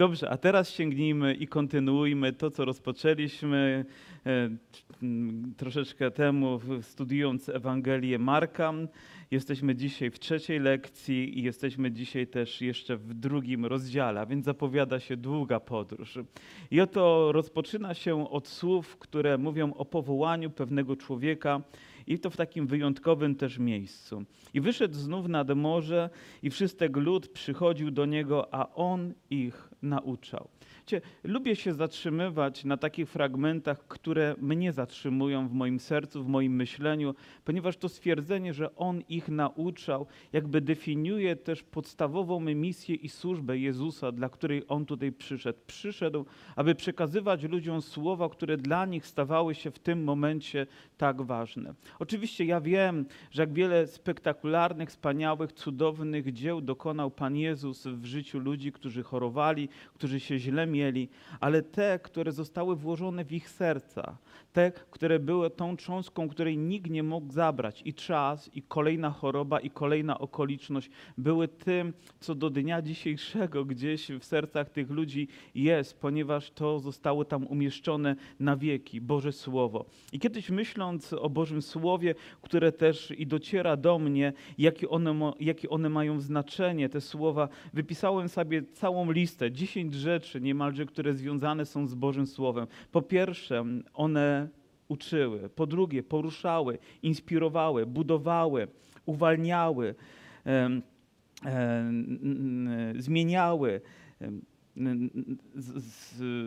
Dobrze, a teraz sięgnijmy i kontynuujmy to, co rozpoczęliśmy e, m, troszeczkę temu, studiując Ewangelię Marka. Jesteśmy dzisiaj w trzeciej lekcji i jesteśmy dzisiaj też jeszcze w drugim rozdziale, więc zapowiada się długa podróż. I oto rozpoczyna się od słów, które mówią o powołaniu pewnego człowieka i to w takim wyjątkowym też miejscu. I wyszedł znów nad morze i wszystek lud przychodził do niego, a on ich nauczał. Lubię się zatrzymywać na takich fragmentach, które mnie zatrzymują w moim sercu, w moim myśleniu, ponieważ to stwierdzenie, że on ich nauczał, jakby definiuje też podstawową misję i służbę Jezusa, dla której on tutaj przyszedł. Przyszedł, aby przekazywać ludziom słowa, które dla nich stawały się w tym momencie tak ważne. Oczywiście ja wiem, że jak wiele spektakularnych, wspaniałych, cudownych dzieł dokonał Pan Jezus w życiu ludzi, którzy chorowali, którzy się źle mieli, ale te, które zostały włożone w ich serca, te, które były tą cząstką, której nikt nie mógł zabrać, i czas, i kolejna choroba, i kolejna okoliczność były tym, co do dnia dzisiejszego gdzieś w sercach tych ludzi jest, ponieważ to zostało tam umieszczone na wieki, Boże Słowo. I kiedyś myśląc o Bożym Słowie, które też i dociera do mnie, jakie one, jakie one mają znaczenie, te słowa, wypisałem sobie całą listę, 10 rzeczy niemalże, które związane są z Bożym Słowem. Po pierwsze, one uczyły, po drugie, poruszały, inspirowały, budowały, uwalniały, em, em, zmieniały,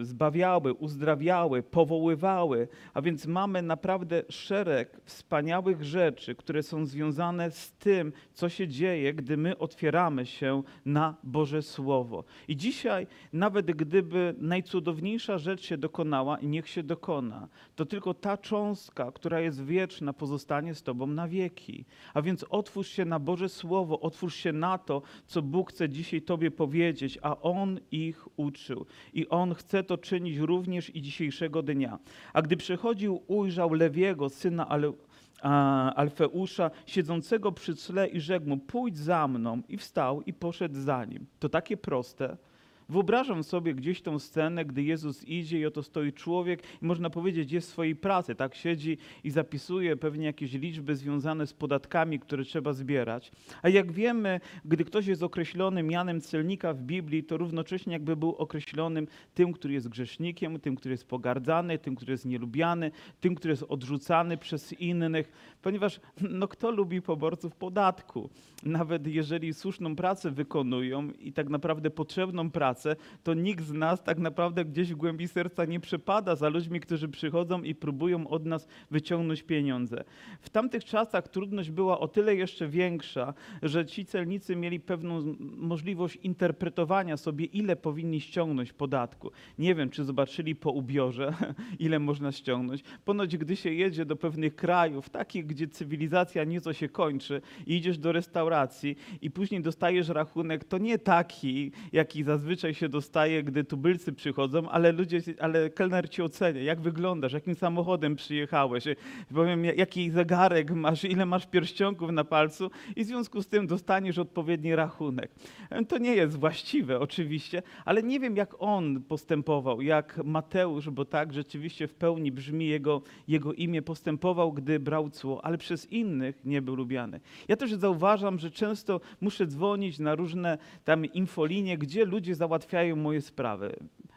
zbawiały, uzdrawiały, powoływały. A więc mamy naprawdę szereg wspaniałych rzeczy, które są związane z tym, co się dzieje, gdy my otwieramy się na Boże Słowo. I dzisiaj, nawet gdyby najcudowniejsza rzecz się dokonała, i niech się dokona, to tylko ta cząstka, która jest wieczna, pozostanie z Tobą na wieki. A więc otwórz się na Boże Słowo, otwórz się na to, co Bóg chce dzisiaj Tobie powiedzieć, a On ich uczył. I On chce to czynić również i dzisiejszego dnia. A gdy przychodził, ujrzał Lewiego, syna Ale, Alfeusza, siedzącego przy tle i rzekł mu, pójdź za mną. I wstał i poszedł za nim. To takie proste. Wyobrażam sobie gdzieś tą scenę, gdy Jezus idzie i oto stoi człowiek i można powiedzieć jest w swojej pracy, tak siedzi i zapisuje pewnie jakieś liczby związane z podatkami, które trzeba zbierać. A jak wiemy, gdy ktoś jest określony mianem celnika w Biblii, to równocześnie jakby był określonym tym, który jest grzesznikiem, tym, który jest pogardzany, tym, który jest nielubiany, tym, który jest odrzucany przez innych, ponieważ no kto lubi poborców podatku? Nawet jeżeli słuszną pracę wykonują i tak naprawdę potrzebną pracę, to nikt z nas tak naprawdę gdzieś w głębi serca nie przepada za ludźmi, którzy przychodzą i próbują od nas wyciągnąć pieniądze. W tamtych czasach trudność była o tyle jeszcze większa, że ci celnicy mieli pewną możliwość interpretowania sobie, ile powinni ściągnąć podatku. Nie wiem, czy zobaczyli po ubiorze, ile można ściągnąć. Ponoć, gdy się jedzie do pewnych krajów, takich, gdzie cywilizacja nieco się kończy, i idziesz do restauracji i później dostajesz rachunek, to nie taki, jaki zazwyczaj się dostaje, gdy tubylcy przychodzą, ale ludzie, ale kelner ci ocenia, jak wyglądasz, jakim samochodem przyjechałeś, powiem, ja- jaki zegarek masz, ile masz pierścionków na palcu i w związku z tym dostaniesz odpowiedni rachunek. To nie jest właściwe oczywiście, ale nie wiem jak on postępował, jak Mateusz, bo tak rzeczywiście w pełni brzmi jego, jego imię, postępował, gdy brał cło, ale przez innych nie był lubiany. Ja też zauważam, że często muszę dzwonić na różne tam infolinie, gdzie ludzie załatwiają moje sprawy.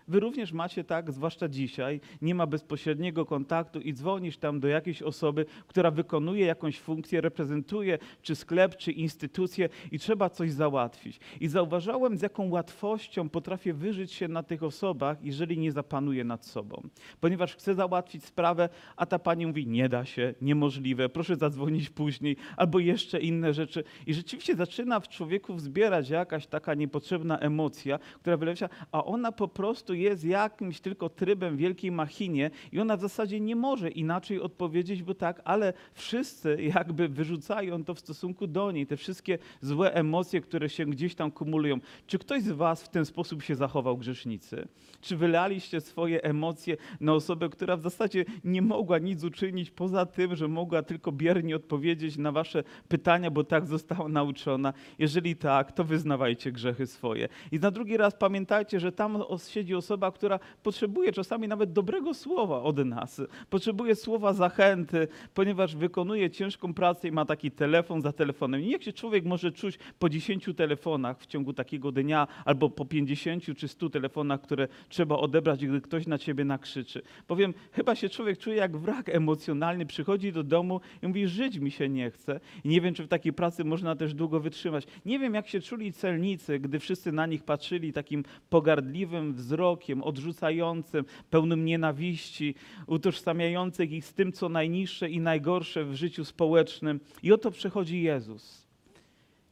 Wy również macie tak, zwłaszcza dzisiaj, nie ma bezpośredniego kontaktu i dzwonisz tam do jakiejś osoby, która wykonuje jakąś funkcję, reprezentuje czy sklep, czy instytucję i trzeba coś załatwić. I zauważyłem, z jaką łatwością potrafię wyżyć się na tych osobach, jeżeli nie zapanuję nad sobą. Ponieważ chcę załatwić sprawę, a ta pani mówi, nie da się, niemożliwe, proszę zadzwonić później, albo jeszcze inne rzeczy. I rzeczywiście zaczyna w człowieku wzbierać jakaś taka niepotrzebna emocja, która wylewa, a ona po prostu jest jakimś tylko trybem wielkiej machinie i ona w zasadzie nie może inaczej odpowiedzieć, bo tak, ale wszyscy jakby wyrzucają to w stosunku do niej, te wszystkie złe emocje, które się gdzieś tam kumulują. Czy ktoś z was w ten sposób się zachował grzesznicy? Czy wylaliście swoje emocje na osobę, która w zasadzie nie mogła nic uczynić poza tym, że mogła tylko biernie odpowiedzieć na wasze pytania, bo tak została nauczona? Jeżeli tak, to wyznawajcie grzechy swoje. I na drugi raz pamiętajcie, że tam siedzi osoba, która potrzebuje czasami nawet dobrego słowa od nas. Potrzebuje słowa zachęty, ponieważ wykonuje ciężką pracę i ma taki telefon za telefonem. I jak się człowiek może czuć po 10 telefonach w ciągu takiego dnia, albo po 50 czy 100 telefonach, które trzeba odebrać, gdy ktoś na ciebie nakrzyczy. Powiem, chyba się człowiek czuje jak wrak emocjonalny, przychodzi do domu i mówi, żyć mi się nie chce. I nie wiem, czy w takiej pracy można też długo wytrzymać. Nie wiem, jak się czuli celnicy, gdy wszyscy na nich patrzyli takim pogardliwym wzrokiem, odrzucającym, pełnym nienawiści, utożsamiających ich z tym, co najniższe i najgorsze w życiu społecznym. I oto przychodzi Jezus.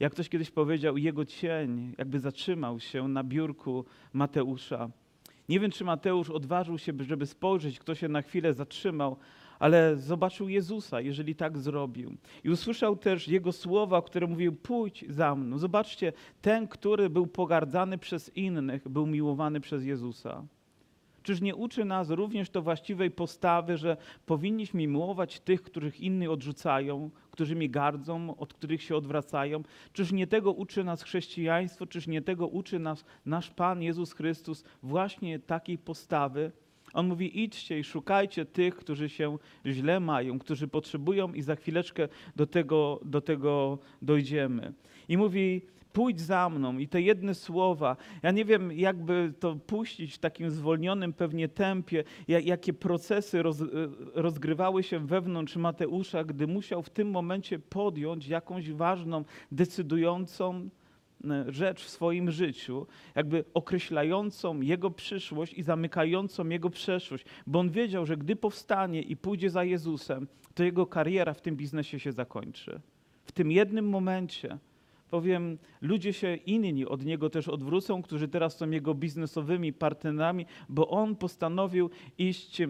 Jak ktoś kiedyś powiedział, jego cień jakby zatrzymał się na biurku Mateusza. Nie wiem, czy Mateusz odważył się, żeby spojrzeć, kto się na chwilę zatrzymał, ale zobaczył Jezusa, jeżeli tak zrobił. I usłyszał też Jego słowa, które mówił, pójdź za mną. Zobaczcie, ten, który był pogardzany przez innych, był miłowany przez Jezusa. Czyż nie uczy nas również to właściwej postawy, że powinniśmy miłować tych, których inni odrzucają, którymi gardzą, od których się odwracają? Czyż nie tego uczy nas chrześcijaństwo? Czyż nie tego uczy nas nasz Pan Jezus Chrystus właśnie takiej postawy? On mówi: idźcie i szukajcie tych, którzy się źle mają, którzy potrzebują, i za chwileczkę do tego, do tego dojdziemy. I mówi: pójdź za mną. I te jedne słowa, ja nie wiem, jakby to puścić w takim zwolnionym pewnie tempie, ja- jakie procesy roz, rozgrywały się wewnątrz Mateusza, gdy musiał w tym momencie podjąć jakąś ważną, decydującą e, rzecz w swoim życiu, jakby określającą jego przyszłość i zamykającą jego przeszłość, bo on wiedział, że gdy powstanie i pójdzie za Jezusem, to jego kariera w tym biznesie się zakończy. W tym jednym momencie powiem, ludzie się inni od niego też odwrócą, którzy teraz są jego biznesowymi partnerami, bo on postanowił iść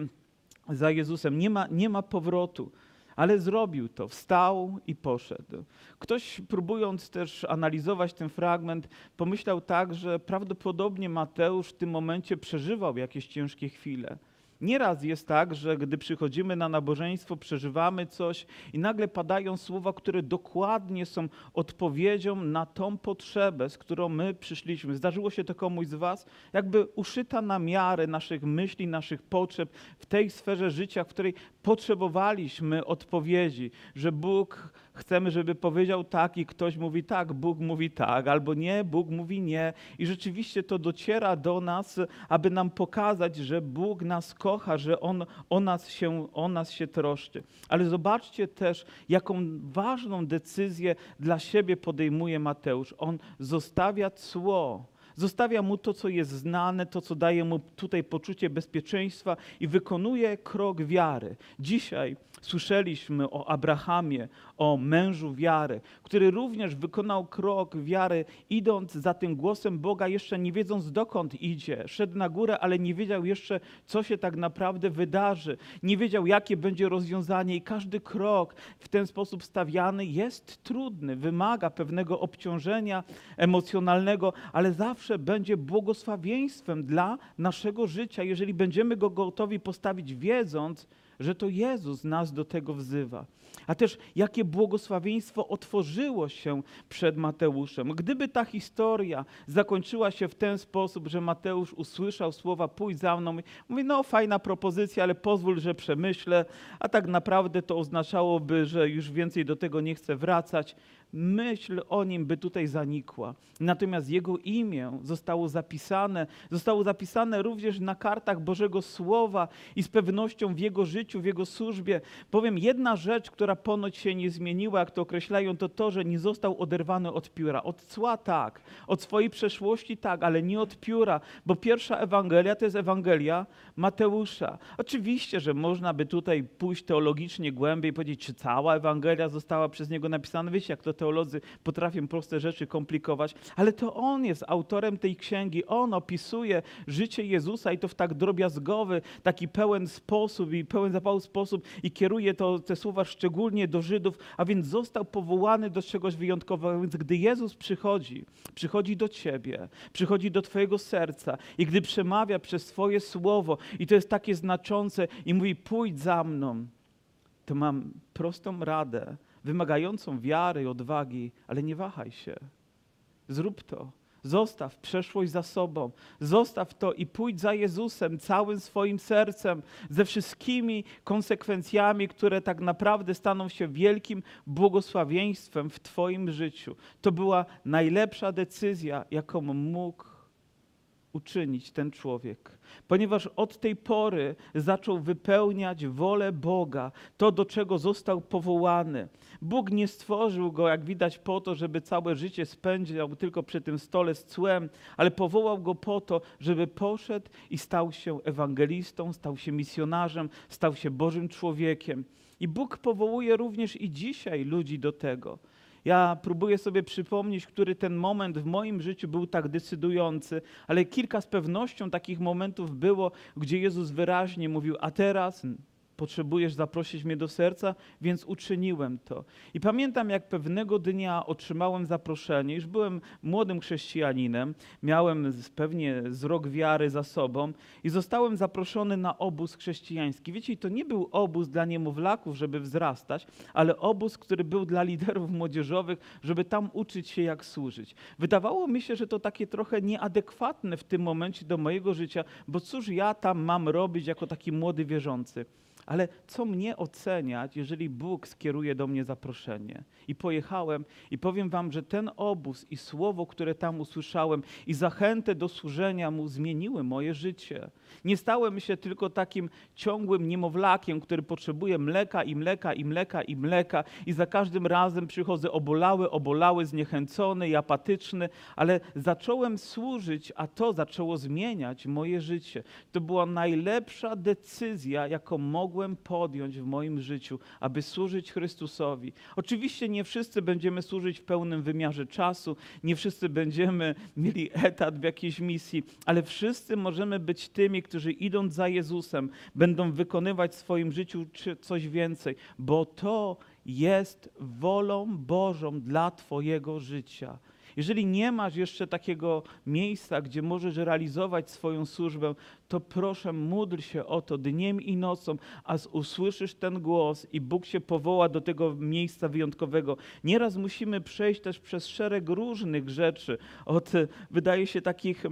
za Jezusem. Nie ma, nie ma powrotu. Ale zrobił to, wstał i poszedł. Ktoś próbując też analizować ten fragment, pomyślał tak, że prawdopodobnie Mateusz w tym momencie przeżywał jakieś ciężkie chwile. Nieraz jest tak, że gdy przychodzimy na nabożeństwo, przeżywamy coś i nagle padają słowa, które dokładnie są odpowiedzią na tą potrzebę, z którą my przyszliśmy. Zdarzyło się to komuś z Was? Jakby uszyta na miarę naszych myśli, naszych potrzeb w tej sferze życia, w której potrzebowaliśmy odpowiedzi, że Bóg chcemy, żeby powiedział tak i ktoś mówi tak, Bóg mówi tak, albo nie, Bóg mówi nie. I rzeczywiście to dociera do nas, aby nam pokazać, że Bóg nas kocha, że On o nas się, o nas się troszczy. Ale zobaczcie też, jaką ważną decyzję dla siebie podejmuje Mateusz. On zostawia cło. Zostawia mu to, co jest znane, to, co daje mu tutaj poczucie bezpieczeństwa i wykonuje krok wiary. Dzisiaj słyszeliśmy o Abrahamie, o mężu wiary, który również wykonał krok wiary, idąc za tym głosem Boga, jeszcze nie wiedząc dokąd idzie. Szedł na górę, ale nie wiedział jeszcze, co się tak naprawdę wydarzy. Nie wiedział, jakie będzie rozwiązanie, i każdy krok w ten sposób stawiany jest trudny, wymaga pewnego obciążenia emocjonalnego, ale zawsze będzie błogosławieństwem dla naszego życia, jeżeli będziemy go gotowi postawić, wiedząc, że to Jezus nas do tego wzywa. A też jakie błogosławieństwo otworzyło się przed Mateuszem. Gdyby ta historia zakończyła się w ten sposób, że Mateusz usłyszał słowa pójdź za mną, mówi no fajna propozycja, ale pozwól, że przemyślę, a tak naprawdę to oznaczałoby, że już więcej do tego nie chcę wracać. Myśl o nim by tutaj zanikła. Natomiast jego imię zostało zapisane, zostało zapisane również na kartach Bożego Słowa i z pewnością w jego życiu, w jego służbie. Powiem, jedna rzecz, która ponoć się nie zmieniła, jak to określają, to to, że nie został oderwany od pióra. Od cła tak, od swojej przeszłości tak, ale nie od pióra, bo pierwsza Ewangelia to jest Ewangelia Mateusza. Oczywiście, że można by tutaj pójść teologicznie głębiej i powiedzieć, czy cała Ewangelia została przez niego napisana. Wiecie, jak to teolodzy potrafią proste rzeczy komplikować, ale to on jest autorem tej księgi. On opisuje życie Jezusa i to w tak drobiazgowy, taki pełen sposób i pełen zapału sposób i kieruje to, te słowa szczególnie do Żydów, a więc został powołany do czegoś wyjątkowego. Więc gdy Jezus przychodzi, przychodzi do ciebie, przychodzi do twojego serca i gdy przemawia przez swoje słowo i to jest takie znaczące i mówi pójdź za mną, to mam prostą radę, wymagającą wiary i odwagi, ale nie wahaj się. Zrób to. Zostaw przeszłość za sobą, zostaw to i pójdź za Jezusem całym swoim sercem, ze wszystkimi konsekwencjami, które tak naprawdę staną się wielkim błogosławieństwem w Twoim życiu. To była najlepsza decyzja, jaką mógł uczynić ten człowiek, ponieważ od tej pory zaczął wypełniać wolę Boga, to do czego został powołany. Bóg nie stworzył go, jak widać, po to, żeby całe życie spędzał tylko przy tym stole z cłem, ale powołał go po to, żeby poszedł i stał się ewangelistą, stał się misjonarzem, stał się Bożym człowiekiem. I Bóg powołuje również i dzisiaj ludzi do tego. Ja próbuję sobie przypomnieć, który ten moment w moim życiu był tak decydujący, ale kilka z pewnością takich momentów było, gdzie Jezus wyraźnie mówił: A teraz potrzebujesz zaprosić mnie do serca, więc uczyniłem to. I pamiętam, jak pewnego dnia otrzymałem zaproszenie, już byłem młodym chrześcijaninem, miałem pewnie z rok wiary za sobą i zostałem zaproszony na obóz chrześcijański. Wiecie, to nie był obóz dla niemowlaków, żeby wzrastać, ale obóz, który był dla liderów młodzieżowych, żeby tam uczyć się, jak służyć. Wydawało mi się, że to takie trochę nieadekwatne w tym momencie do mojego życia, bo cóż ja tam mam robić jako taki młody wierzący? Ale co mnie oceniać, jeżeli Bóg skieruje do mnie zaproszenie? I pojechałem i powiem wam, że ten obóz i słowo, które tam usłyszałem i zachętę do służenia mu zmieniły moje życie. Nie stałem się tylko takim ciągłym niemowlakiem, który potrzebuje mleka i mleka i mleka i mleka i za każdym razem przychodzę obolały, obolały, zniechęcony i apatyczny, ale zacząłem służyć, a to zaczęło zmieniać moje życie. To była najlepsza decyzja, jaką mogłem podjąć w moim życiu, aby służyć Chrystusowi. Oczywiście nie wszyscy będziemy służyć w pełnym wymiarze czasu, nie wszyscy będziemy mieli etat w jakiejś misji, ale wszyscy możemy być tymi, którzy idąc za Jezusem, będą wykonywać w swoim życiu coś więcej, bo to jest wolą Bożą dla Twojego życia. Jeżeli nie masz jeszcze takiego miejsca, gdzie możesz realizować swoją służbę, to proszę módl się o to dniem i nocą, aż usłyszysz ten głos i Bóg się powoła do tego miejsca wyjątkowego. Nieraz musimy przejść też przez szereg różnych rzeczy, od e, wydaje się takich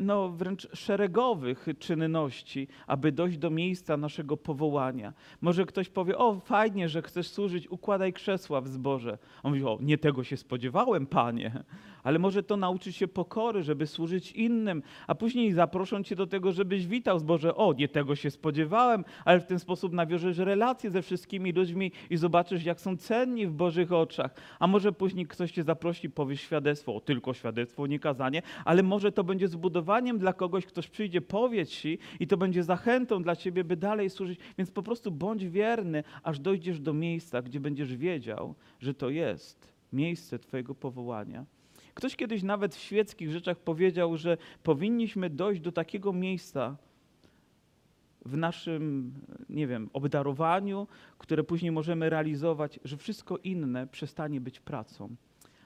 no, wręcz szeregowych czynności, aby dojść do miejsca naszego powołania. Może ktoś powie, o fajnie, że chcesz służyć, układaj krzesła w zborze. On mówi, o nie tego się spodziewałem, panie. Ale może to nauczyć się pokory, żeby służyć innym, a później zaproszą cię do tego, żebyś witał zborze. O, nie tego się spodziewałem, ale w ten sposób nawiążesz relacje ze wszystkimi ludźmi i zobaczysz, jak są cenni w Bożych oczach. A może później ktoś cię zaprosi, powiesz świadectwo, o, tylko świadectwo, nie kazanie, ale może to będzie zbudowaniem dla kogoś, ktoś przyjdzie, powie ci i to będzie zachętą dla ciebie, by dalej służyć. Więc po prostu bądź wierny, aż dojdziesz do miejsca, gdzie będziesz wiedział, że to jest miejsce twojego powołania. Ktoś kiedyś nawet w świeckich rzeczach powiedział, że powinniśmy dojść do takiego miejsca w naszym, nie wiem, obdarowaniu, które później możemy realizować, że wszystko inne przestanie być pracą,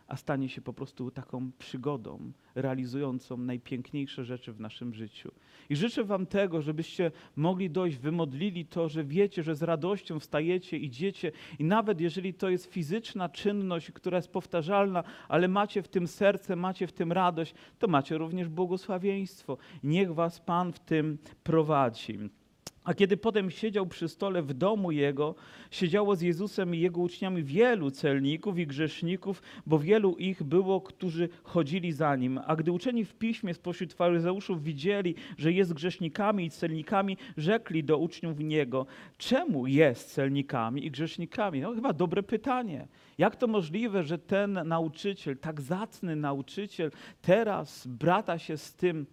a stanie się po prostu taką przygodą realizującą najpiękniejsze rzeczy w naszym życiu. I życzę Wam tego, żebyście mogli dojść, wymodlili to, że wiecie, że z radością wstajecie, idziecie i nawet jeżeli to jest fizyczna czynność, która jest powtarzalna, ale macie w tym serce, macie w tym radość, to macie również błogosławieństwo. Niech Was Pan w tym prowadzi. A kiedy potem siedział przy stole w domu jego, siedziało z Jezusem i jego uczniami wielu celników i grzeszników, bo wielu ich było, którzy chodzili za nim. A gdy uczeni w piśmie spośród faryzeuszów widzieli, że jest grzesznikami i celnikami, rzekli do uczniów niego: Czemu jest celnikami i grzesznikami? No chyba dobre pytanie. Jak to możliwe, że ten nauczyciel, tak zacny nauczyciel, teraz brata się z tym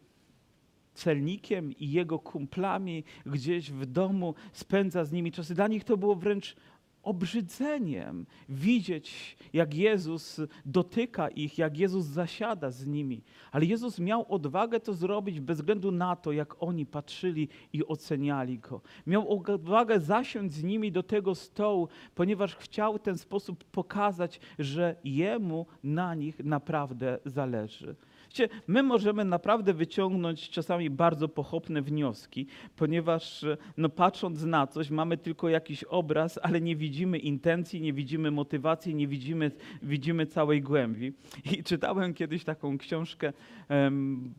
celnikiem i jego kumplami gdzieś w domu, spędza z nimi czasy. Dla nich to było wręcz obrzydzeniem widzieć, jak Jezus dotyka ich, jak Jezus zasiada z nimi. Ale Jezus miał odwagę to zrobić bez względu na to, jak oni patrzyli i oceniali go. Miał odwagę zasiąść z nimi do tego stołu, ponieważ chciał w ten sposób pokazać, że jemu na nich naprawdę zależy. Wiecie, my możemy naprawdę wyciągnąć czasami bardzo pochopne wnioski, ponieważ no, patrząc na coś, mamy tylko jakiś obraz, ale nie widzimy intencji, nie widzimy motywacji, nie widzimy, widzimy całej głębi. I czytałem kiedyś taką książkę mm,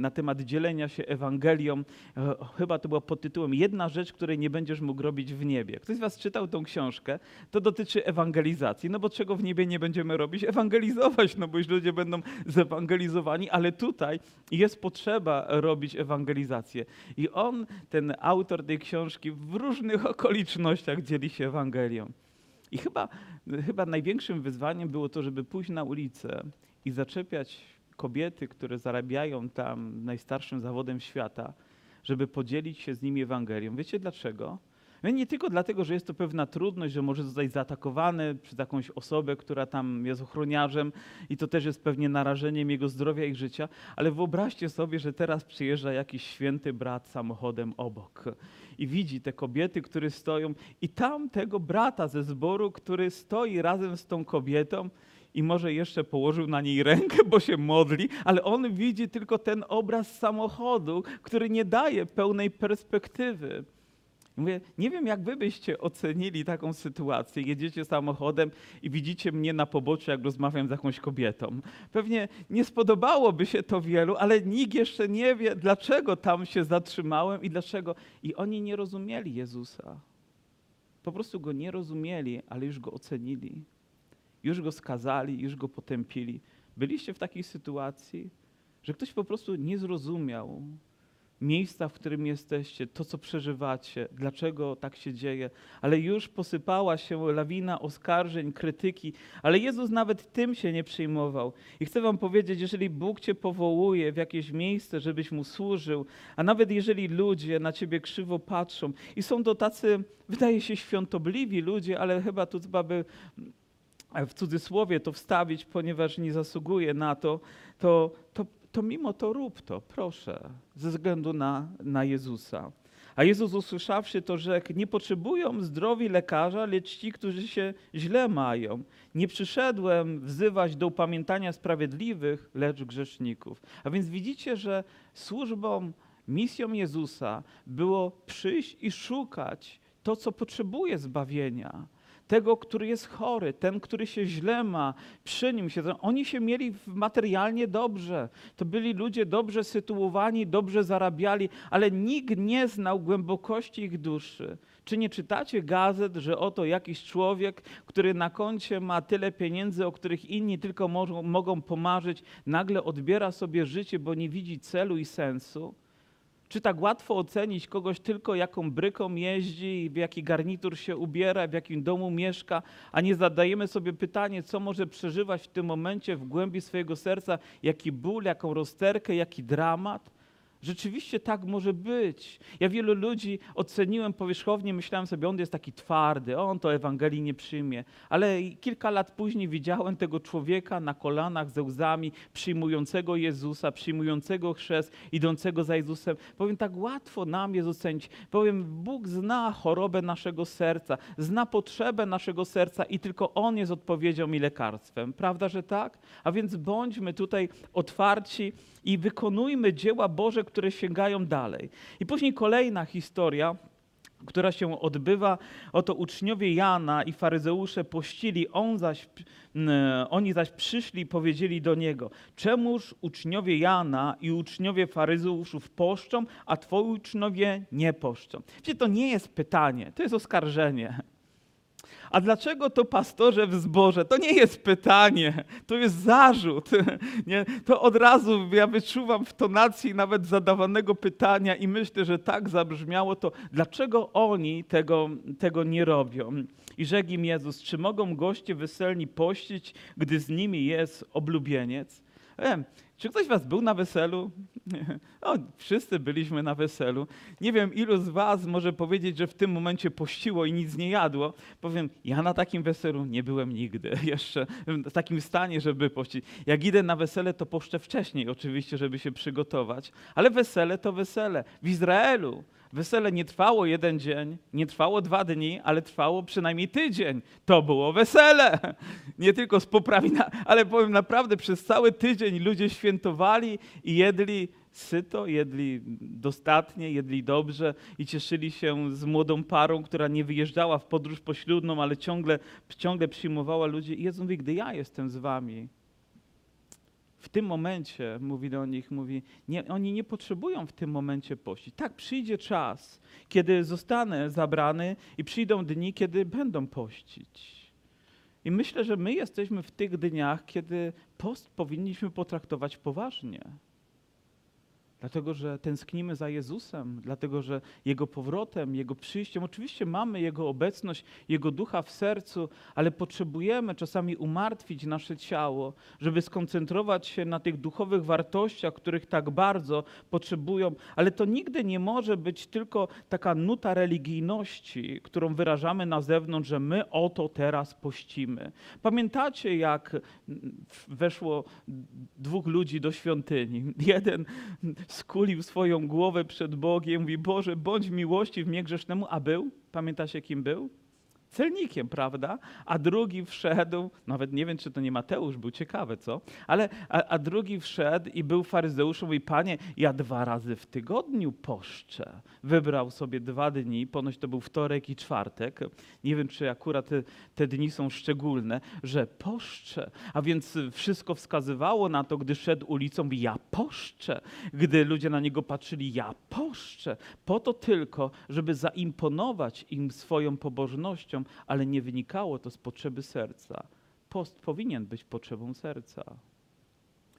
na temat dzielenia się Ewangelią. E, Chyba to było pod tytułem Jedna rzecz, której nie będziesz mógł robić w niebie. Ktoś z Was czytał tą książkę? To dotyczy ewangelizacji. No bo czego w niebie nie będziemy robić? Ewangelizować, no bo już ludzie będą zewangelizowani, ale tutaj jest potrzeba robić ewangelizację. I on, ten autor tej książki, w różnych okolicznościach dzieli się Ewangelią. I chyba, chyba największym wyzwaniem było to, żeby pójść na ulicę i zaczepiać kobiety, które zarabiają tam najstarszym zawodem świata, żeby podzielić się z nimi Ewangelią. Wiecie dlaczego? No Nie tylko dlatego, że jest to pewna trudność, że może zostać zaatakowany przez jakąś osobę, która tam jest ochroniarzem i to też jest pewnie narażeniem jego zdrowia i życia, ale wyobraźcie sobie, że teraz przyjeżdża jakiś święty brat samochodem obok i widzi te kobiety, które stoją i tam tego brata ze zboru, który stoi razem z tą kobietą i może jeszcze położył na niej rękę, bo się modli, ale on widzi tylko ten obraz samochodu, który nie daje pełnej perspektywy. Mówię, nie wiem, jak wy byście ocenili taką sytuację. Jedziecie samochodem i widzicie mnie na poboczu, jak rozmawiam z jakąś kobietą. Pewnie nie spodobałoby się to wielu, ale nikt jeszcze nie wie, dlaczego tam się zatrzymałem i dlaczego. I oni nie rozumieli Jezusa. Po prostu go nie rozumieli, ale już go ocenili. Już go skazali, już go potępili. Byliście w takiej sytuacji, że ktoś po prostu nie zrozumiał miejsca, w którym jesteście, to, co przeżywacie, dlaczego tak się dzieje, ale już posypała się lawina oskarżeń, krytyki, ale Jezus nawet tym się nie przejmował. I chcę Wam powiedzieć, jeżeli Bóg Cię powołuje w jakieś miejsce, żebyś Mu służył, a nawet jeżeli ludzie na Ciebie krzywo patrzą i są to tacy, wydaje się, świątobliwi ludzie, ale chyba tu trzeba by w cudzysłowie to wstawić, ponieważ nie zasługuje na to, to, to, to mimo to rób to, proszę, ze względu na, na Jezusa. A Jezus usłyszawszy to, rzekł, nie potrzebują zdrowi lekarza, lecz ci, którzy się źle mają. Nie przyszedłem wzywać do upamiętania sprawiedliwych, lecz grzeszników. A więc widzicie, że służbą, misją Jezusa było przyjść i szukać to, co potrzebuje zbawienia tego, który jest chory, ten, który się źle ma, przy nim siedzą. Oni się mieli materialnie dobrze. To byli ludzie dobrze sytuowani, dobrze zarabiali, ale nikt nie znał głębokości ich duszy. Czy nie czytacie gazet, że oto jakiś człowiek, który na koncie ma tyle pieniędzy, o których inni tylko mogą pomarzyć, nagle odbiera sobie życie, bo nie widzi celu i sensu? Czy tak łatwo ocenić kogoś tylko jaką bryką jeździ, w jaki garnitur się ubiera, w jakim domu mieszka, a nie zadajemy sobie pytanie, co może przeżywać w tym momencie w głębi swojego serca, jaki ból, jaką rozterkę, jaki dramat? Rzeczywiście tak może być. Ja wielu ludzi oceniłem powierzchownie, myślałem sobie, on jest taki twardy, on to Ewangelii nie przyjmie. Ale kilka lat później widziałem tego człowieka na kolanach ze łzami, przyjmującego Jezusa, przyjmującego chrzest, idącego za Jezusem. Powiem, tak łatwo nam jest ocenić. Powiem, Bóg zna chorobę naszego serca, zna potrzebę naszego serca i tylko On jest odpowiedzią i lekarstwem. Prawda, że tak? A więc bądźmy tutaj otwarci i wykonujmy dzieła Boże, które sięgają dalej. I później kolejna historia, która się odbywa. Oto uczniowie Jana i faryzeusze pościli, on zaś, mm, oni zaś przyszli i powiedzieli do niego: Czemuż uczniowie Jana i uczniowie faryzeuszów poszczą, a twoi uczniowie nie poszczą? Wiecie, to nie jest pytanie, to jest oskarżenie. A dlaczego to pastorze w zborze? To nie jest pytanie, to jest zarzut. Nie? To od razu ja wyczuwam w tonacji nawet zadawanego pytania i myślę, że tak zabrzmiało to, dlaczego oni tego, tego nie robią. I rzekł im Jezus, czy mogą goście weselni pościć, gdy z nimi jest oblubieniec? E, Czy ktoś z was był na weselu? O, wszyscy byliśmy na weselu. Nie wiem, ilu z was może powiedzieć, że w tym momencie pościło i nic nie jadło. Powiem, ja na takim weselu nie byłem nigdy jeszcze w takim stanie, żeby pościć. Jak idę na wesele, to poszczę wcześniej oczywiście, żeby się przygotować. Ale wesele to wesele. W Izraelu wesele nie trwało jeden dzień, nie trwało dwa dni, ale trwało przynajmniej tydzień. To było wesele. Nie tylko z poprawina, ale powiem naprawdę, przez cały tydzień ludzie świętowali i jedli syto, jedli dostatnie, jedli dobrze i cieszyli się z młodą parą, która nie wyjeżdżała w podróż poślubną, ale ciągle, ciągle przyjmowała ludzi. I Jezus mówi, gdy ja jestem z wami, w tym momencie, mówi do nich, mówi, nie, oni nie potrzebują w tym momencie pościć. Tak, przyjdzie czas, kiedy zostanę zabrany i przyjdą dni, kiedy będą pościć. I myślę, że my jesteśmy w tych dniach, kiedy post powinniśmy potraktować poważnie. Dlatego, że tęsknimy za Jezusem, dlatego, że Jego powrotem, Jego przyjściem, oczywiście mamy Jego obecność, Jego ducha w sercu, ale potrzebujemy czasami umartwić nasze ciało, żeby skoncentrować się na tych duchowych wartościach, których tak bardzo potrzebują. Ale to nigdy nie może być tylko taka nuta religijności, którą wyrażamy na zewnątrz, że my oto teraz pościmy. Pamiętacie, jak weszło dwóch ludzi do świątyni? Jeden skulił swoją głowę przed Bogiem, mówi: Boże, bądź miłości w mnie grzesznemu, a był? Pamiętacie, kim był? Celnikiem, prawda? A drugi wszedł, nawet nie wiem, czy to nie Mateusz był, ciekawe, co? Ale, a, a drugi wszedł i był faryzeuszem i panie, ja dwa razy w tygodniu poszczę. Wybrał sobie dwa dni, ponoć to był wtorek i czwartek. Nie wiem, czy akurat te, te dni są szczególne, że poszczę. A więc wszystko wskazywało na to, gdy szedł ulicą, ja poszczę. Gdy ludzie na niego patrzyli, ja poszczę. Po to tylko, żeby zaimponować im swoją pobożnością, ale nie wynikało to z potrzeby serca. Post powinien być potrzebą serca,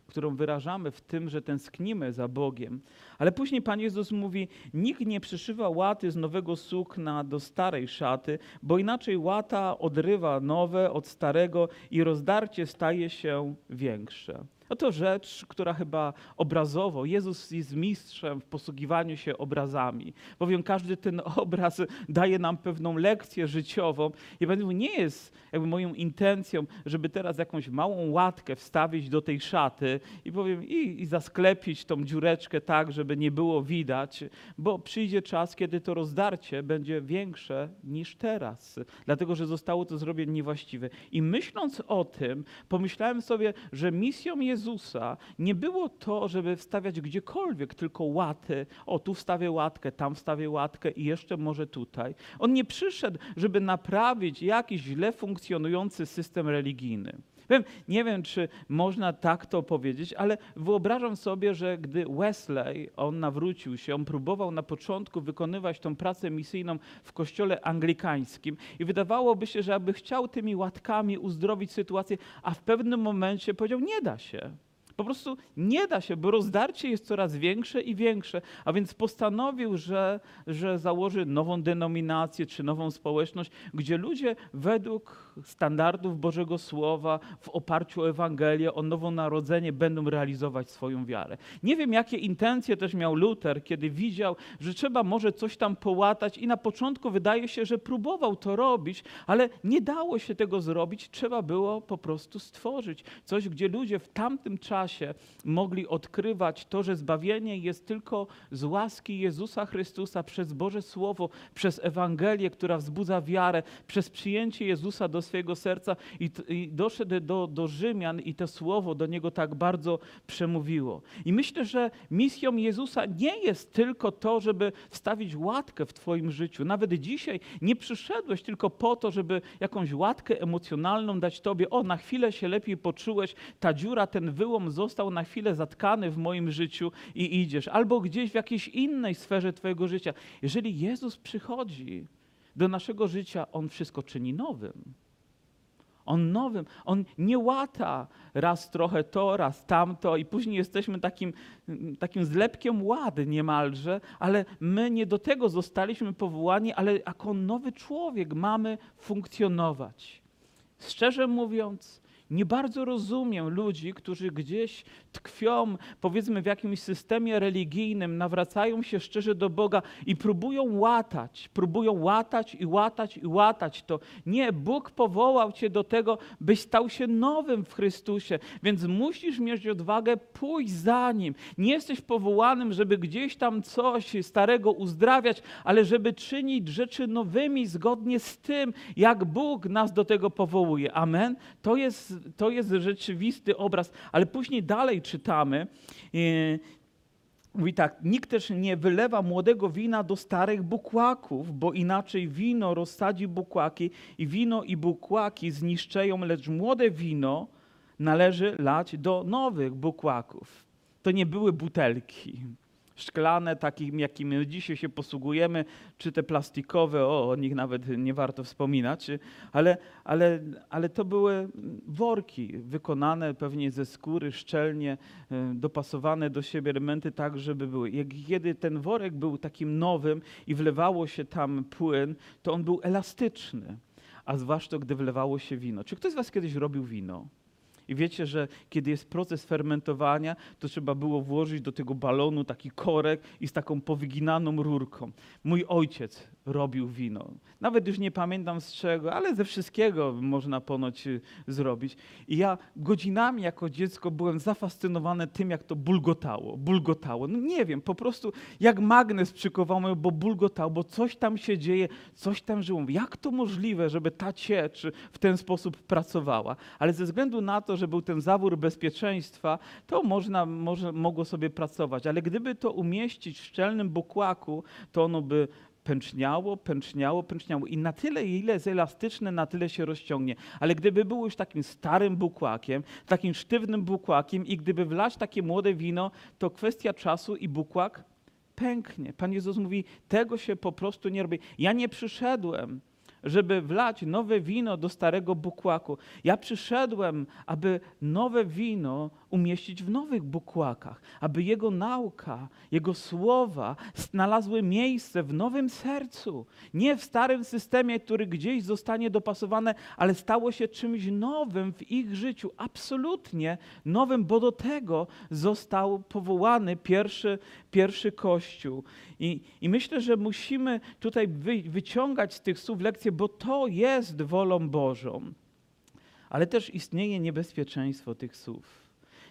którą wyrażamy w tym, że tęsknimy za Bogiem. Ale później Pan Jezus mówi: Nikt nie przyszywa łaty z nowego sukna do starej szaty, bo inaczej łata odrywa nowe od starego i rozdarcie staje się większe. Oto rzecz, która chyba obrazowo, Jezus jest mistrzem w posługiwaniu się obrazami, bowiem każdy ten obraz daje nam pewną lekcję życiową i nie jest jakby moją intencją, żeby teraz jakąś małą łatkę wstawić do tej szaty i powiem i, i zasklepić tą dziureczkę tak, żeby nie było widać, bo przyjdzie czas, kiedy to rozdarcie będzie większe niż teraz, dlatego że zostało to zrobione niewłaściwe. I myśląc o tym, pomyślałem sobie, że misją jest Jezusa nie było to, żeby wstawiać gdziekolwiek tylko łaty. O, tu wstawię łatkę, tam wstawię łatkę i jeszcze może tutaj. On nie przyszedł, żeby naprawić jakiś źle funkcjonujący system religijny. Wiem, nie wiem, czy można tak to powiedzieć, ale wyobrażam sobie, że gdy Wesley, on nawrócił się, on próbował na początku wykonywać tą pracę misyjną w kościele anglikańskim i wydawałoby się, że aby chciał tymi łatkami uzdrowić sytuację, a w pewnym momencie powiedział, nie da się. Po prostu nie da się, bo rozdarcie jest coraz większe i większe. A więc postanowił, że, że założy nową denominację czy nową społeczność, gdzie ludzie według standardów Bożego Słowa, w oparciu o Ewangelię, o nowo narodzenie, będą realizować swoją wiarę. Nie wiem, jakie intencje też miał Luther, kiedy widział, że trzeba może coś tam połatać, i na początku wydaje się, że próbował to robić, ale nie dało się tego zrobić. Trzeba było po prostu stworzyć coś, gdzie ludzie w tamtym czasie mogli odkrywać to, że zbawienie jest tylko z łaski Jezusa Chrystusa przez Boże Słowo, przez Ewangelię, która wzbudza wiarę, przez przyjęcie Jezusa do swojego serca i, i doszedł do, do Rzymian i to Słowo do niego tak bardzo przemówiło. I myślę, że misją Jezusa nie jest tylko to, żeby wstawić łatkę w Twoim życiu. Nawet dzisiaj nie przyszedłeś tylko po to, żeby jakąś łatkę emocjonalną dać Tobie. O, na chwilę się lepiej poczułeś, ta dziura, ten wyłom został na chwilę zatkany w moim życiu i idziesz, albo gdzieś w jakiejś innej sferze Twojego życia. Jeżeli Jezus przychodzi do naszego życia, On wszystko czyni nowym. On nowym, on nie łata raz trochę to, raz tamto i później jesteśmy takim, takim zlepkiem łady niemalże, ale my nie do tego zostaliśmy powołani, ale jako nowy człowiek mamy funkcjonować. Szczerze mówiąc, nie bardzo rozumiem ludzi, którzy gdzieś tkwią, powiedzmy, w jakimś systemie religijnym, nawracają się szczerze do Boga i próbują łatać, próbują łatać i łatać i łatać to. Nie, Bóg powołał cię do tego, byś stał się nowym w Chrystusie, więc musisz mieć odwagę pójść za Nim. Nie jesteś powołanym, żeby gdzieś tam coś starego uzdrawiać, ale żeby czynić rzeczy nowymi zgodnie z tym, jak Bóg nas do tego powołuje. Amen? To jest, to jest rzeczywisty obraz, ale później dalej czytamy. e, Mówi tak, nikt też nie wylewa młodego wina do starych bukłaków, bo inaczej wino rozsadzi bukłaki i wino i bukłaki zniszczeją, lecz młode wino należy lać do nowych bukłaków. To nie były butelki szklane, takimi jakimi dzisiaj się posługujemy, czy te plastikowe, o, o nich nawet nie warto wspominać, ale, ale, ale to były worki wykonane pewnie ze skóry, szczelnie, e, dopasowane do siebie elementy tak, żeby były. Jak kiedy ten worek był takim nowym i wlewało się tam płyn, to on był elastyczny, a zwłaszcza gdy wlewało się wino. Czy ktoś z was kiedyś robił wino? I wiecie, że kiedy jest proces fermentowania, to trzeba było włożyć do tego balonu taki korek i z taką powyginaną rurką. Mój ojciec robił wino. Nawet już nie pamiętam z czego, ale ze wszystkiego można ponoć y, zrobić. I ja godzinami jako dziecko byłem zafascynowany tym, jak to bulgotało. Bulgotało. No nie wiem, po prostu jak magnes przykował mnie, bo bulgotało, bo coś tam się dzieje, coś tam żyło. Jak to możliwe, żeby ta ciecz w ten sposób pracowała? Ale ze względu na to, że był ten zawór bezpieczeństwa, to można, może, mogło sobie pracować. Ale gdyby to umieścić w szczelnym bukłaku, to ono by pęczniało, pęczniało, pęczniało i na tyle, ile jest elastyczne, na tyle się rozciągnie. Ale gdyby było już takim starym bukłakiem, takim sztywnym bukłakiem i gdyby wlać takie młode wino, to kwestia czasu i bukłak pęknie. Pan Jezus mówi, tego się po prostu nie robi. Ja nie przyszedłem, żeby wlać nowe wino do starego bukłaku. Ja przyszedłem, aby nowe wino umieścić w nowych bukłakach, aby Jego nauka, Jego słowa znalazły miejsce w nowym sercu. Nie w starym systemie, który gdzieś zostanie dopasowane, ale stało się czymś nowym w ich życiu. Absolutnie nowym, bo do tego został powołany pierwszy, pierwszy Kościół. I, I myślę, że musimy tutaj wy, wyciągać z tych słów lekcje, bo to jest wolą Bożą. Ale też istnieje niebezpieczeństwo tych słów.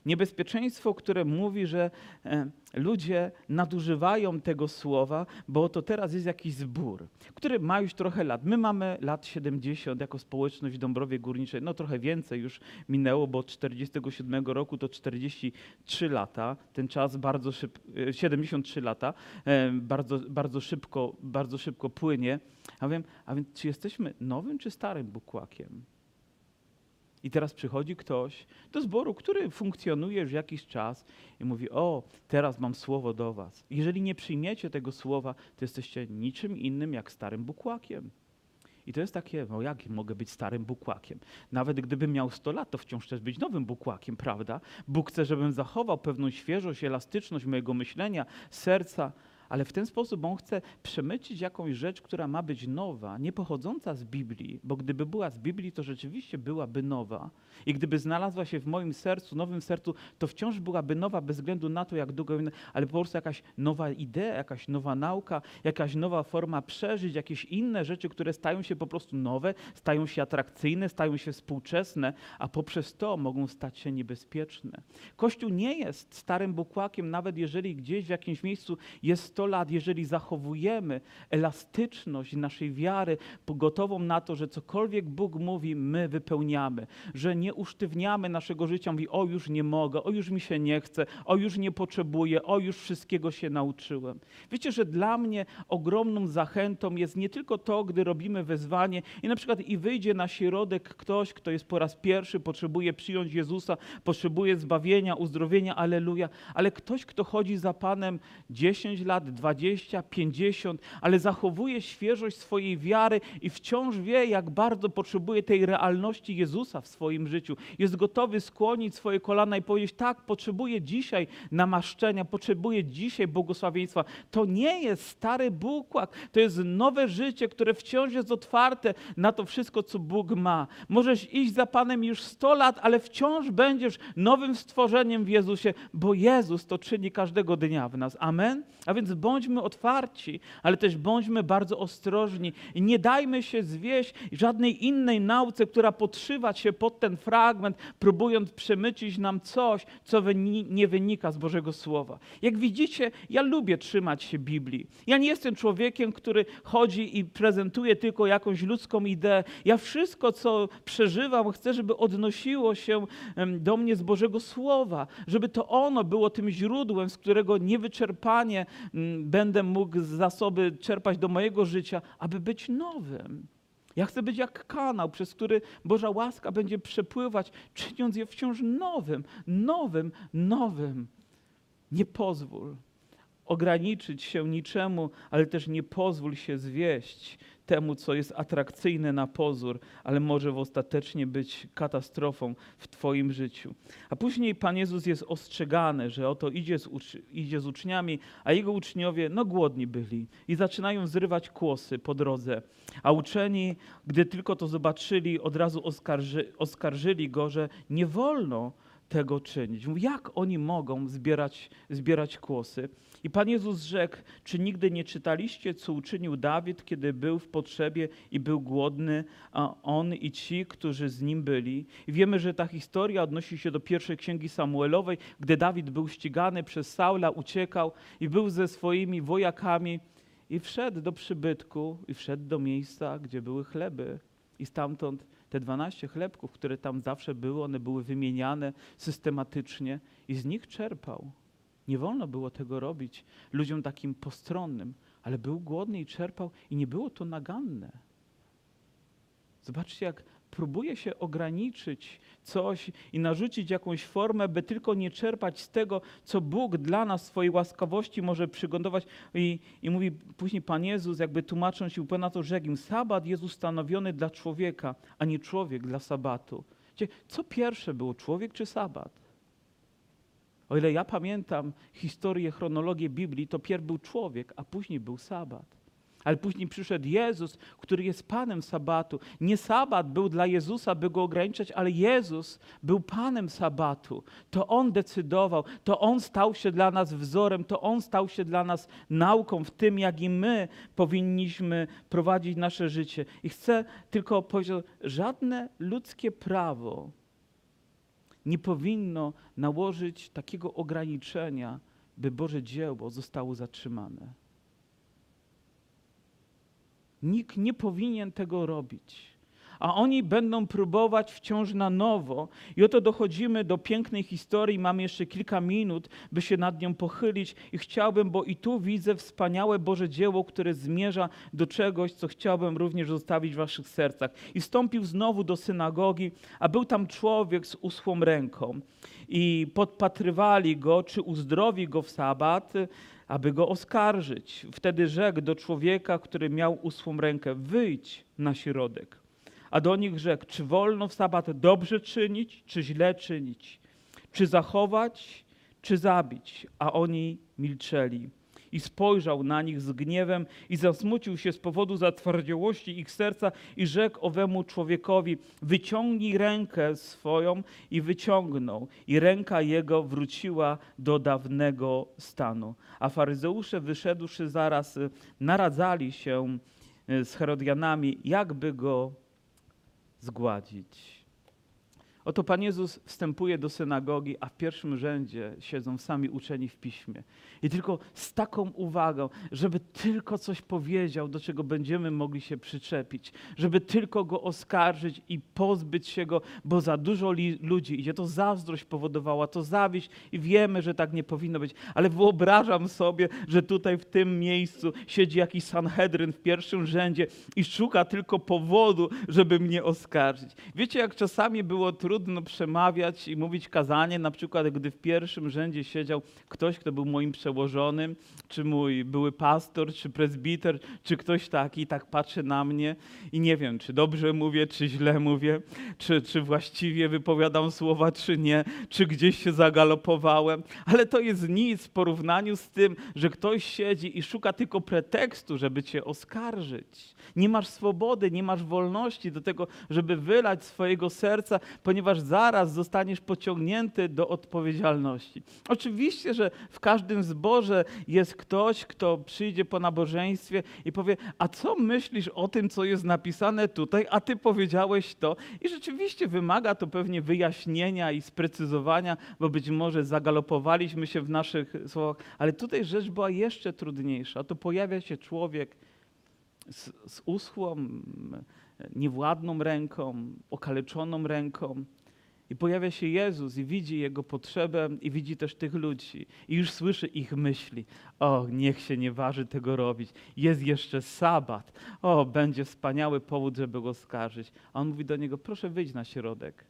Niebezpieczeństwo, które mówi, że e, ludzie nadużywają tego słowa, bo to teraz jest jakiś zbór, który ma już trochę lat. My mamy lat 70 jako społeczność w Dąbrowie Górniczej, no trochę więcej już minęło, bo od 47 roku to 43 lata. Ten czas bardzo szybko, 73 lata, e, bardzo, bardzo, szybko, bardzo szybko płynie. A, wiem, a więc czy jesteśmy nowym czy starym bukłakiem? I teraz przychodzi ktoś do zboru, który funkcjonuje już jakiś czas i mówi: O, teraz mam słowo do Was. Jeżeli nie przyjmiecie tego słowa, to jesteście niczym innym jak starym bukłakiem. I to jest takie, no jak mogę być starym bukłakiem? Nawet gdybym miał 100 lat, to wciąż chcę być nowym bukłakiem, prawda? Bóg chce, żebym zachował pewną świeżość, elastyczność mojego myślenia, serca, ale w ten sposób on chce przemycić jakąś rzecz, która ma być nowa, nie pochodząca z Biblii, bo gdyby była z Biblii, to rzeczywiście byłaby nowa. I gdyby znalazła się w moim sercu, nowym sercu, to wciąż byłaby nowa bez względu na to, jak długo, ale po prostu jakaś nowa idea, jakaś nowa nauka, jakaś nowa forma przeżyć, jakieś inne rzeczy, które stają się po prostu nowe, stają się atrakcyjne, stają się współczesne, a poprzez to mogą stać się niebezpieczne. Kościół nie jest starym bukłakiem, nawet jeżeli gdzieś w jakimś miejscu jest 100 lat, jeżeli zachowujemy elastyczność naszej wiary, gotową na to, że cokolwiek Bóg mówi, my wypełniamy, że nie usztywniamy naszego życia, mówi, o już nie mogę, o już mi się nie chce, o już nie potrzebuję, o już wszystkiego się nauczyłem. Wiecie, że dla mnie ogromną zachętą jest nie tylko to, gdy robimy wezwanie i na przykład i wyjdzie na środek ktoś, kto jest po raz pierwszy, potrzebuje przyjąć Jezusa, potrzebuje zbawienia, uzdrowienia, aleluja, ale ktoś, kto chodzi za Panem 10 lat, lat, 20, 50, ale zachowuje świeżość swojej wiary i wciąż wie, jak bardzo potrzebuje tej realności Jezusa w swoim życiu. Jest gotowy skłonić swoje kolana i powiedzieć: Tak, potrzebuję dzisiaj namaszczenia, potrzebuję dzisiaj błogosławieństwa. To nie jest stary bukłak, to jest nowe życie, które wciąż jest otwarte na to wszystko, co Bóg ma. Możesz iść za Panem już 100 lat, ale wciąż będziesz nowym stworzeniem w Jezusie, bo Jezus to czyni każdego dnia w nas. Amen? A więc bądźmy otwarci, ale też bądźmy bardzo ostrożni i nie dajmy się zwieść żadnej innej nauce, która podszywa się pod ten fragment, próbując przemycić nam coś, co nie wynika z Bożego Słowa. Jak widzicie, ja lubię trzymać się Biblii. Ja nie jestem człowiekiem, który chodzi i prezentuje tylko jakąś ludzką ideę. Ja wszystko, co przeżywam, chcę, żeby odnosiło się do mnie z Bożego Słowa, żeby to ono było tym źródłem, z którego niewyczerpanie będę mógł zasoby czerpać do mojego życia, aby być nowym. Ja chcę być jak kanał, przez który Boża łaska będzie przepływać, czyniąc je wciąż nowym, nowym, nowym. Nie pozwól ograniczyć się niczemu, ale też nie pozwól się zwieść temu, co jest atrakcyjne na pozór, ale może w ostatecznie być katastrofą w Twoim życiu. A później Pan Jezus jest ostrzegany, że oto idzie z, idzie z uczniami, a jego uczniowie no głodni byli i zaczynają zrywać kłosy po drodze. A uczeni, gdy tylko to zobaczyli, od razu oskarży, oskarżyli go, że nie wolno tego czynić. Mówi, Jak oni mogą zbierać, zbierać kłosy? I Pan Jezus rzekł, czy nigdy nie czytaliście, co uczynił Dawid, kiedy był w potrzebie i był głodny, a on i ci, którzy z nim byli? I wiemy, że ta historia odnosi się do pierwszej księgi Samuelowej, gdy Dawid był ścigany przez Saula, uciekał i był ze swoimi wojakami i wszedł do przybytku i wszedł do miejsca, gdzie były chleby. I stamtąd te 12 chlebków, które tam zawsze były, one były wymieniane systematycznie i z nich czerpał. Nie wolno było tego robić ludziom takim postronnym, ale był głodny i czerpał i nie było to naganne. Zobaczcie, jak próbuje się ograniczyć coś i narzucić jakąś formę, by tylko nie czerpać z tego, co Bóg dla nas w swojej łaskawości może przygotować. I, I mówi później Pan Jezus, jakby tłumacząc się na to, rzekł im, sabat jest ustanowiony dla człowieka, a nie człowiek dla sabatu. Co pierwsze było, człowiek czy sabat? O ile ja pamiętam historię, chronologię Biblii, to pierw był człowiek, a później był sabat. Ale później przyszedł Jezus, który jest Panem Sabatu. Nie Sabat był dla Jezusa, by go ograniczać, ale Jezus był Panem Sabatu. To On decydował, to On stał się dla nas wzorem, to On stał się dla nas nauką w tym, jak i my powinniśmy prowadzić nasze życie. I chcę tylko powiedzieć, żadne ludzkie prawo nie powinno nałożyć takiego ograniczenia, by Boże dzieło zostało zatrzymane. Nikt nie powinien tego robić. A oni będą próbować wciąż na nowo. I oto dochodzimy do pięknej historii. Mamy jeszcze kilka minut, by się nad nią pochylić. I chciałbym, bo i tu widzę wspaniałe Boże dzieło, które zmierza do czegoś, co chciałbym również zostawić w waszych sercach. I wstąpił znowu do synagogi, a był tam człowiek z uschłą ręką. I podpatrywali go, czy uzdrowi go w sabat, aby go oskarżyć. Wtedy rzekł do człowieka, który miał uschłą rękę, wyjdź na środek. A do nich rzekł, czy wolno w sabat dobrze czynić, czy źle czynić? Czy zachować, czy zabić? A oni milczeli. I spojrzał na nich z gniewem i zasmucił się z powodu zatwardziałości ich serca i rzekł owemu człowiekowi, wyciągnij rękę swoją i wyciągnął. I ręka jego wróciła do dawnego stanu. A faryzeusze wyszedłszy zaraz, naradzali się y, z Herodianami, jakby go zgładzić. Oto Pan Jezus wstępuje do synagogi, a w pierwszym rzędzie siedzą sami uczeni w piśmie. I tylko z taką uwagą, żeby tylko coś powiedział, do czego będziemy mogli się przyczepić, żeby tylko go oskarżyć i pozbyć się go, bo za dużo ludzi idzie. To zazdrość powodowała, to zawiść i wiemy, że tak nie powinno być. Ale wyobrażam sobie, że tutaj w tym miejscu siedzi jakiś Sanhedryn w pierwszym rzędzie i szuka tylko powodu, żeby mnie oskarżyć. Wiecie, jak czasami było trudno trudno przemawiać i mówić kazanie, na przykład gdy w pierwszym rzędzie siedział ktoś, kto był moim przełożonym, czy mój były pastor, czy prezbiter, czy ktoś taki tak patrzy na mnie i nie wiem, czy dobrze mówię, czy źle mówię, czy, czy właściwie wypowiadam słowa, czy nie, czy gdzieś się zagalopowałem, ale to jest nic w porównaniu z tym, że ktoś siedzi i szuka tylko pretekstu, żeby cię oskarżyć. Nie masz swobody, nie masz wolności do tego, żeby wylać swojego serca, ponieważ zaraz zostaniesz pociągnięty do odpowiedzialności. Oczywiście, że w każdym zborze jest ktoś, kto przyjdzie po nabożeństwie i powie: A co myślisz o tym, co jest napisane tutaj, a ty powiedziałeś to? I rzeczywiście wymaga to pewnie wyjaśnienia i sprecyzowania, bo być może zagalopowaliśmy się w naszych słowach, ale tutaj rzecz była jeszcze trudniejsza. To pojawia się człowiek z, z uschłą, niewładną ręką, okaleczoną ręką. I pojawia się Jezus i widzi jego potrzebę i widzi też tych ludzi. I już słyszy ich myśli. O, niech się nie waży tego robić. Jest jeszcze sabat. O, będzie wspaniały powód, żeby go skarżyć. A on mówi do niego, proszę wyjść na środek.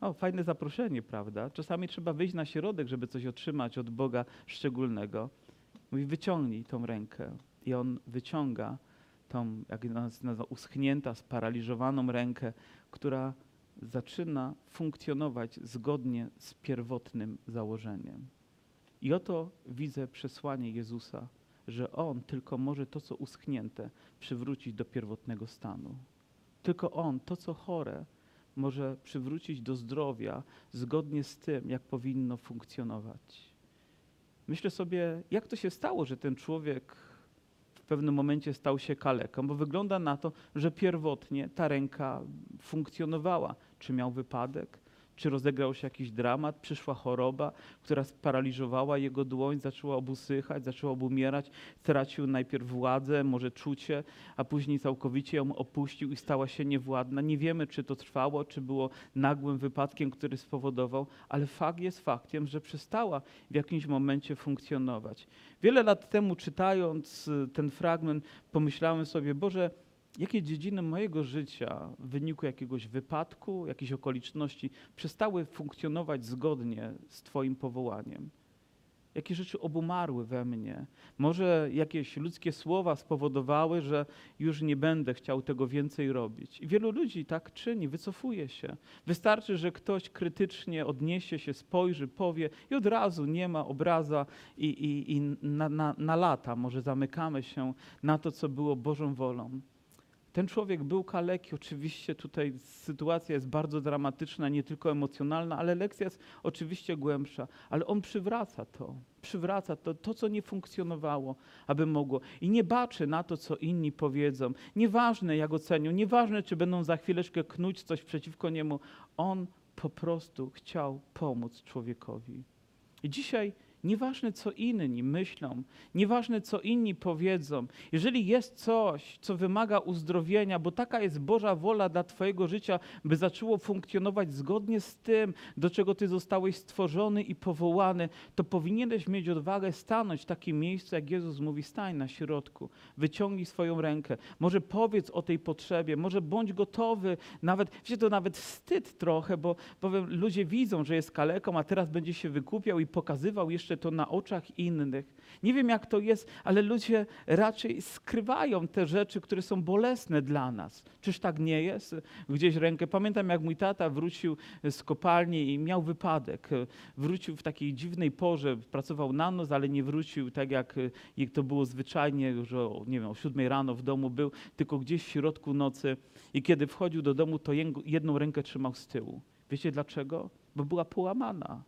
O, fajne zaproszenie, prawda? Czasami trzeba wyjść na środek, żeby coś otrzymać od Boga szczególnego. Mówi, wyciągnij tą rękę. I on wyciąga tą, jak nas nazywa, uschnięta, sparaliżowaną rękę, która zaczyna funkcjonować zgodnie z pierwotnym założeniem. I oto widzę przesłanie Jezusa, że On tylko może to, co uschnięte, przywrócić do pierwotnego stanu. Tylko On, to, co chore, może przywrócić do zdrowia zgodnie z tym, jak powinno funkcjonować. Myślę sobie, jak to się stało, że ten człowiek pewnym momencie stał się kaleką, bo wygląda na to, że pierwotnie ta ręka funkcjonowała. Czy miał wypadek? Czy rozegrał się jakiś dramat? Przyszła choroba, która sparaliżowała jego dłoń, zaczęła obusychać, zaczęła obumierać, stracił najpierw władzę, może czucie, a później całkowicie ją opuścił i stała się niewładna. Nie wiemy, czy to trwało, czy było nagłym wypadkiem, który spowodował, ale fakt jest faktem, że przestała w jakimś momencie funkcjonować. Wiele lat temu, czytając y, ten fragment, pomyślałem sobie, Boże, jakie dziedziny mojego życia w wyniku jakiegoś wypadku, jakichś okoliczności przestały funkcjonować zgodnie z Twoim powołaniem? Jakie rzeczy obumarły we mnie? Może jakieś ludzkie słowa spowodowały, że już nie będę chciał tego więcej robić. I wielu ludzi tak czyni, wycofuje się. Wystarczy, że ktoś krytycznie odniesie się, spojrzy, powie i od razu nie ma obraza i, i, i na, na, na lata może zamykamy się na to, co było Bożą wolą. Ten człowiek był kaleki, oczywiście tutaj sytuacja jest bardzo dramatyczna, nie tylko emocjonalna, ale lekcja jest oczywiście głębsza. Ale on przywraca to, przywraca to, to co nie funkcjonowało, aby mogło. I nie baczy na to, co inni powiedzą. Nieważne, jak ocenią, nieważne, czy będą za chwileczkę knuć coś przeciwko niemu. On po prostu chciał pomóc człowiekowi. I dzisiaj Nieważne, co inni myślą, nieważne, co inni powiedzą, jeżeli jest coś, co wymaga uzdrowienia, bo taka jest Boża wola dla Twojego życia, by zaczęło funkcjonować zgodnie z tym, do czego Ty zostałeś stworzony i powołany, to powinieneś mieć odwagę stanąć w takim miejscu, jak Jezus mówi: stań na środku, wyciągnij swoją rękę. Może powiedz o tej potrzebie, może bądź gotowy, nawet, wiecie, to nawet wstyd trochę, bo powiem, ludzie widzą, że jest kaleką, a teraz będzie się wykupiał i pokazywał jeszcze to na oczach innych. Nie wiem, jak to jest, ale ludzie raczej skrywają te rzeczy, które są bolesne dla nas. Czyż tak nie jest? Gdzieś rękę. Pamiętam, jak mój tata wrócił z kopalni i miał wypadek. Wrócił w takiej dziwnej porze, pracował na noc, ale nie wrócił tak, jak, jak to było zwyczajnie, że nie wiem, o siódmej rano w domu był, tylko gdzieś w środku nocy. I kiedy wchodził do domu, to jedną rękę trzymał z tyłu. Wiecie dlaczego? Bo była połamana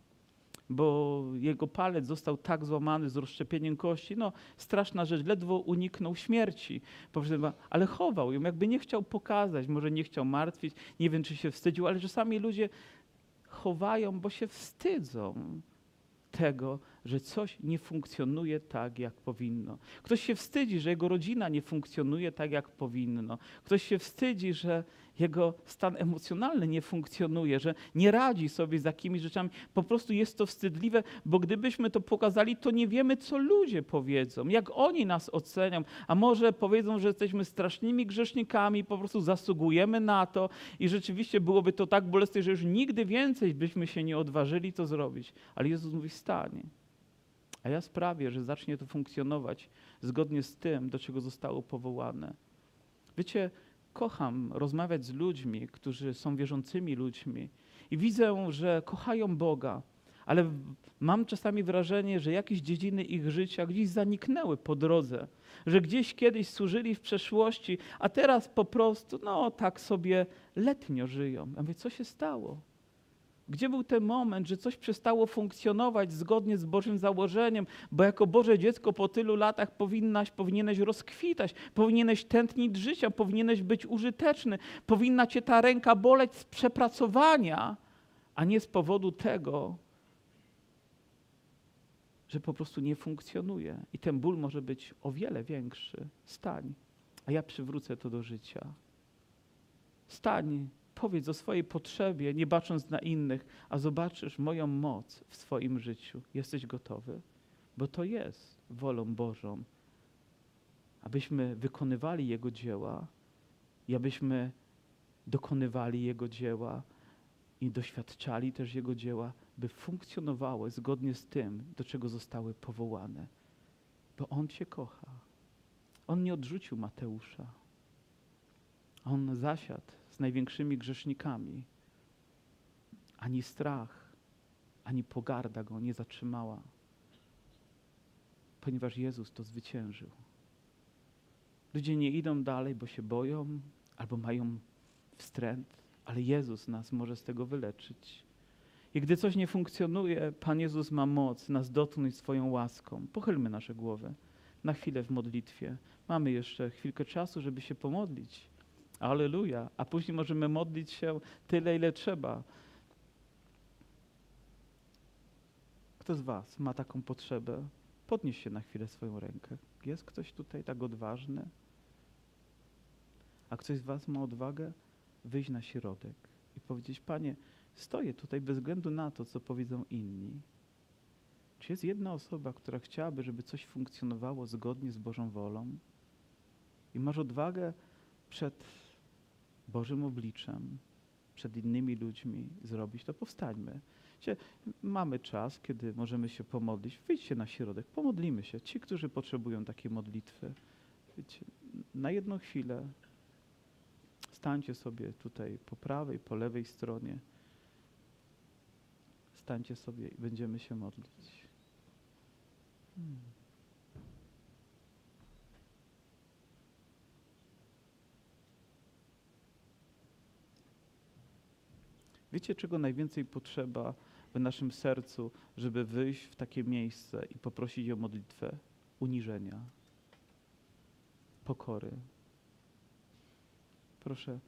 bo jego palec został tak złamany z rozszczepieniem kości. No, straszna rzecz, ledwo uniknął śmierci. Ale chował ją, jakby nie chciał pokazać, może nie chciał martwić, nie wiem, czy się wstydził, ale czasami ludzie chowają, bo się wstydzą tego, że coś nie funkcjonuje tak, jak powinno. Ktoś się wstydzi, że jego rodzina nie funkcjonuje tak, jak powinno. Ktoś się wstydzi, że jego stan emocjonalny nie funkcjonuje, że nie radzi sobie z jakimiś rzeczami. Po prostu jest to wstydliwe, bo gdybyśmy to pokazali, to nie wiemy, co ludzie powiedzą, jak oni nas ocenią, a może powiedzą, że jesteśmy strasznymi grzesznikami, po prostu zasługujemy na to i rzeczywiście byłoby to tak bolesne, że już nigdy więcej byśmy się nie odważyli to zrobić. Ale Jezus mówi, stanie. A ja sprawię, że zacznie to funkcjonować zgodnie z tym, do czego zostało powołane. Wiecie, kocham rozmawiać z ludźmi, którzy są wierzącymi ludźmi i widzę, że kochają Boga, ale mam czasami wrażenie, że jakieś dziedziny ich życia gdzieś zaniknęły po drodze, że gdzieś kiedyś służyli w przeszłości, a teraz po prostu, no tak sobie letnio żyją. Ja mówię, co się stało? Gdzie był ten moment, że coś przestało funkcjonować zgodnie z Bożym założeniem, bo jako Boże dziecko po tylu latach powinnaś, powinieneś rozkwitać, powinieneś tętnić życia, powinieneś być użyteczny, powinna cię ta ręka boleć z przepracowania, a nie z powodu tego, że po prostu nie funkcjonuje. I ten ból może być o wiele większy. Stań, a ja przywrócę to do życia. Stań, powiedz o swojej potrzebie, nie bacząc na innych, a zobaczysz moją moc w swoim życiu. Jesteś gotowy? Bo to jest wolą Bożą, abyśmy wykonywali Jego dzieła i abyśmy dokonywali Jego dzieła i doświadczali też Jego dzieła, by funkcjonowały zgodnie z tym, do czego zostały powołane. Bo On Cię kocha. On nie odrzucił Mateusza. On zasiadł z największymi grzesznikami. Ani strach, ani pogarda go nie zatrzymała, ponieważ Jezus to zwyciężył. Ludzie nie idą dalej, bo się boją albo mają wstręt, ale Jezus nas może z tego wyleczyć. I gdy coś nie funkcjonuje, Pan Jezus ma moc nas dotknąć swoją łaską. Pochylmy nasze głowy na chwilę w modlitwie. Mamy jeszcze chwilkę czasu, żeby się pomodlić. Aleluja. A później możemy modlić się tyle, ile trzeba. Kto z Was ma taką potrzebę? Podnieś się na chwilę swoją rękę. Jest ktoś tutaj tak odważny? A ktoś z Was ma odwagę wyjść na środek i powiedzieć: Panie, stoję tutaj bez względu na to, co powiedzą inni. Czy jest jedna osoba, która chciałaby, żeby coś funkcjonowało zgodnie z Bożą wolą? I masz odwagę przed Bożym obliczem, przed innymi ludźmi zrobić, to powstańmy. Wiecie, mamy czas, kiedy możemy się pomodlić. Wyjdźcie na środek, pomodlimy się. Ci, którzy potrzebują takiej modlitwy, wiecie, na jedną chwilę stańcie sobie tutaj po prawej, po lewej stronie. Stańcie sobie i będziemy się modlić. Hmm. Wiecie, czego najwięcej potrzeba w naszym sercu, żeby wyjść w takie miejsce i poprosić o modlitwę? Uniżenia, pokory. Proszę,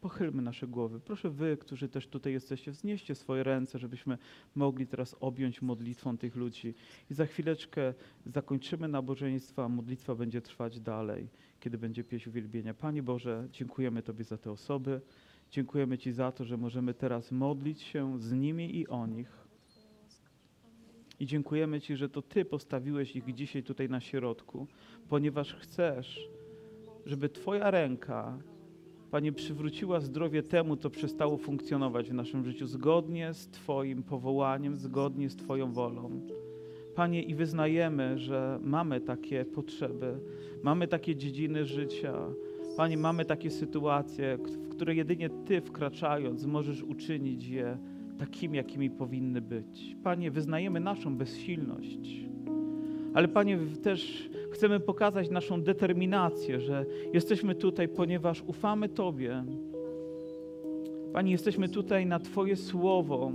pochylmy nasze głowy. Proszę wy, którzy też tutaj jesteście, wznieście swoje ręce, żebyśmy mogli teraz objąć modlitwą tych ludzi. I za chwileczkę zakończymy nabożeństwo, a modlitwa będzie trwać dalej, kiedy będzie pieśń uwielbienia. Panie Boże, dziękujemy Tobie za te osoby. Dziękujemy Ci za to, że możemy teraz modlić się z nimi i o nich. I dziękujemy Ci, że to Ty postawiłeś ich dzisiaj tutaj na środku, ponieważ chcesz, żeby Twoja ręka, Panie, przywróciła zdrowie temu, co przestało funkcjonować w naszym życiu, zgodnie z Twoim powołaniem, zgodnie z Twoją wolą. Panie, i wyznajemy, że mamy takie potrzeby, mamy takie dziedziny życia, Panie, mamy takie sytuacje, w które jedynie Ty wkraczając możesz uczynić je takimi, jakimi powinny być. Panie, wyznajemy naszą bezsilność, ale Panie, też chcemy pokazać naszą determinację, że jesteśmy tutaj, ponieważ ufamy Tobie. Panie, jesteśmy tutaj na Twoje słowo,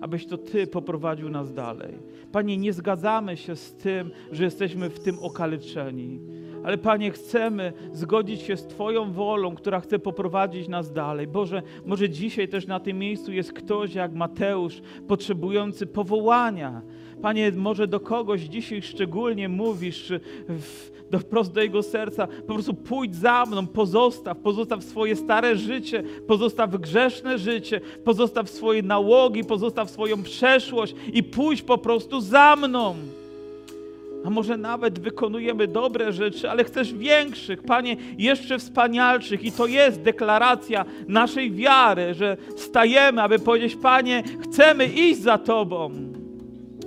abyś to Ty poprowadził nas dalej. Panie, nie zgadzamy się z tym, że jesteśmy w tym okaleczeni, ale Panie, chcemy zgodzić się z Twoją wolą, która chce poprowadzić nas dalej. Boże, może dzisiaj też na tym miejscu jest ktoś jak Mateusz, potrzebujący powołania. Panie, może do kogoś dzisiaj szczególnie mówisz do, wprost do jego serca, po prostu pójdź za mną, pozostaw, pozostaw swoje stare życie, pozostaw grzeszne życie, pozostaw swoje nałogi, pozostaw swoją przeszłość i pójdź po prostu za mną. A może nawet wykonujemy dobre rzeczy, ale chcesz większych, Panie, jeszcze wspanialszych. I to jest deklaracja naszej wiary, że stajemy, aby powiedzieć, Panie, chcemy iść za Tobą.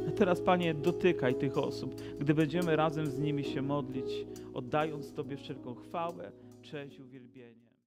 A teraz, Panie, dotykaj tych osób, gdy będziemy razem z nimi się modlić, oddając Tobie wszelką chwałę, cześć uwielbienie.